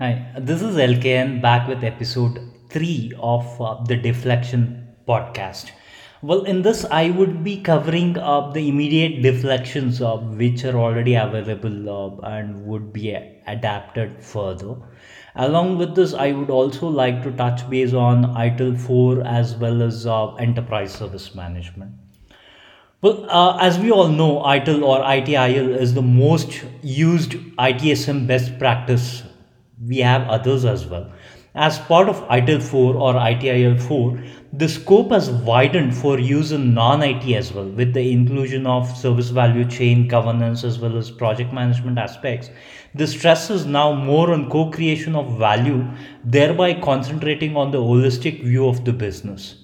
Hi, this is LKN back with episode 3 of uh, the Deflection podcast. Well, in this, I would be covering uh, the immediate deflections uh, which are already available uh, and would be adapted further. Along with this, I would also like to touch base on ITIL 4 as well as uh, enterprise service management. Well, uh, as we all know, ITIL or ITIL is the most used ITSM best practice. We have others as well. As part of ITIL 4 or ITIL 4, the scope has widened for use in non IT as well, with the inclusion of service value chain governance as well as project management aspects. The stress is now more on co creation of value, thereby concentrating on the holistic view of the business.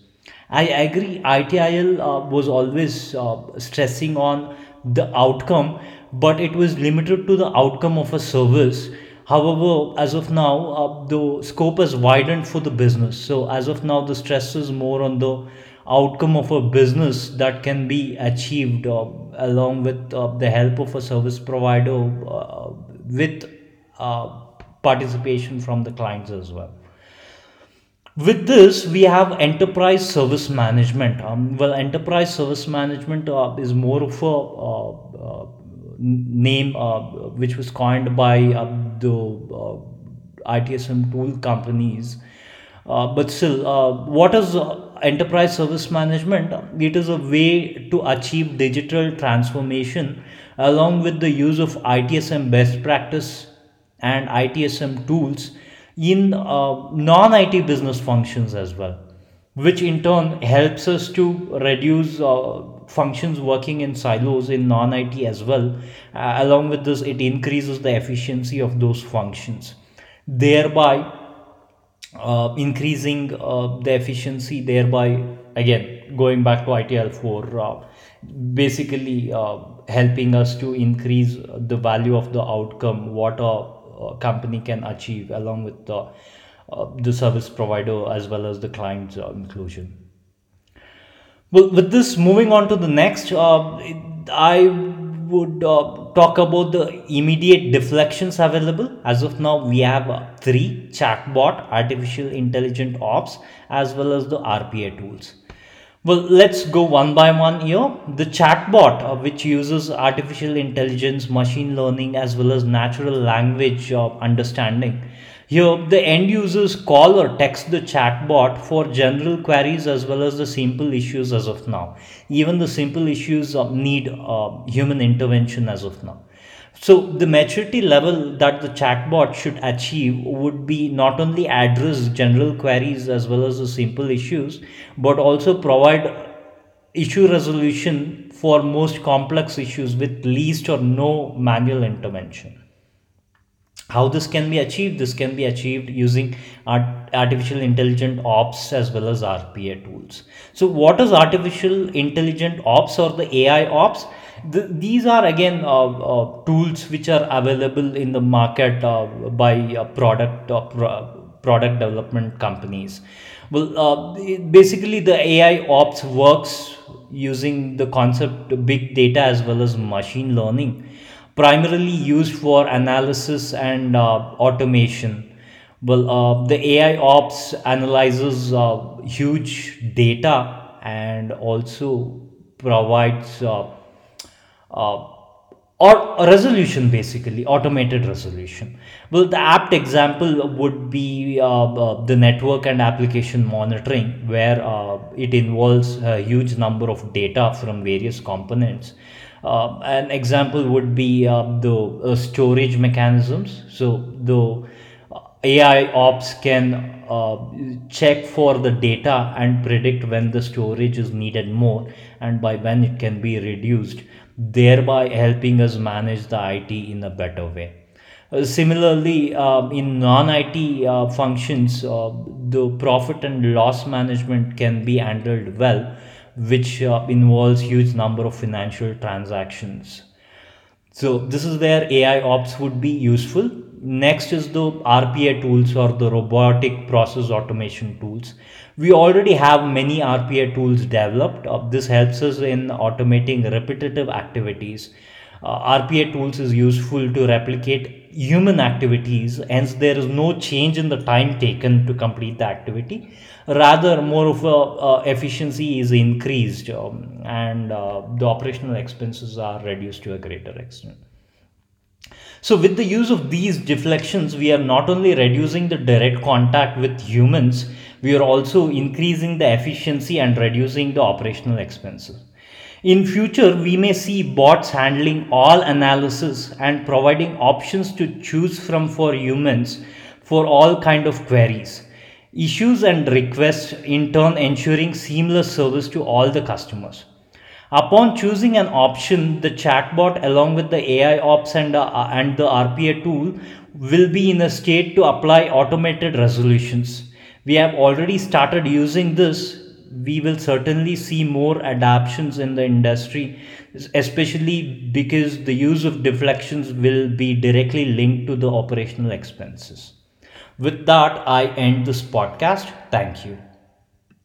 I agree. ITIL uh, was always uh, stressing on the outcome, but it was limited to the outcome of a service. However, as of now, uh, the scope has widened for the business. So, as of now, the stress is more on the outcome of a business that can be achieved uh, along with uh, the help of a service provider uh, with uh, participation from the clients as well. With this, we have enterprise service management. Um, well, enterprise service management uh, is more of a uh, uh, name uh, which was coined by uh, the uh, ITSM tool companies. Uh, but still, uh, what is uh, enterprise service management? It is a way to achieve digital transformation along with the use of ITSM best practice and ITSM tools in non IT business functions as well, which in turn helps us to reduce functions working in silos in non IT as well. Uh, along with this, it increases the efficiency of those functions, thereby uh, increasing uh, the efficiency, thereby again going back to ITIL 4 uh, basically uh, helping us to increase the value of the outcome, what a, company can achieve, along with the, the service provider as well as the client's inclusion. Well, with this, moving on to the next, uh, I would uh, talk about the immediate deflections available. As of now, we have uh, three chatbot, artificial intelligent ops, as well as the RPA tools. Well, let's go one by one here. The chatbot, uh, which uses artificial intelligence, machine learning, as well as natural language uh, understanding. Here, the end users call or text the chatbot for general queries as well as the simple issues as of now. Even the simple issues uh, need uh, human intervention as of now. So the maturity level that the chatbot should achieve would be not only address general queries as well as the simple issues, but also provide issue resolution for most complex issues with least or no manual intervention how this can be achieved? This can be achieved using art, artificial intelligent ops as well as rpa tools. So what is artificial intelligent ops or the ai ops? The, these are again uh, uh, tools which are available in the market uh, by uh, product uh, pro- product development companies. Well uh, basically the ai ops works using the concept big data as well as machine learning primarily used for analysis and uh, automation. Well, uh, the AI ops analyzes uh, huge data and also provides or a resolution basically automated resolution well the apt example would be uh, the network and application monitoring where uh, it involves a huge number of data from various components an example would be uh, the uh, storage mechanisms so the AI ops can uh, check for the data and predict when the storage is needed more and by when it can be reduced, thereby helping us manage the IT in a better way. Uh, similarly, uh, in non IT uh, functions, uh, the profit and loss management can be handled well, which uh, involves huge number of financial transactions so this is where AI ops would be useful. Next is the RPA tools or the robotic process automation tools. We already have many RPA tools developed. Uh, this helps us in automating repetitive activities. Uh, RPA tools is useful to replicate human activities, hence, there is no change in the time taken to complete the activity. Rather, more of a, uh, efficiency is increased um, and uh, the operational expenses are reduced to a greater extent. So, with the use of these deflections, we are not only reducing the direct contact with humans, we are also increasing the efficiency and reducing the operational expenses. In future, we may see bots handling all analysis and providing options to choose from for humans for all kind of queries, issues and requests, in turn ensuring seamless service to all the customers. Upon choosing an option, the chatbot along with the AI ops and, uh, and the RPA tool will be in a state to apply automated resolutions. We have already started using this. We will certainly see more adaptations in the industry, especially because the use of deflections will be directly linked to the operational expenses. With that, I end this podcast. Thank you.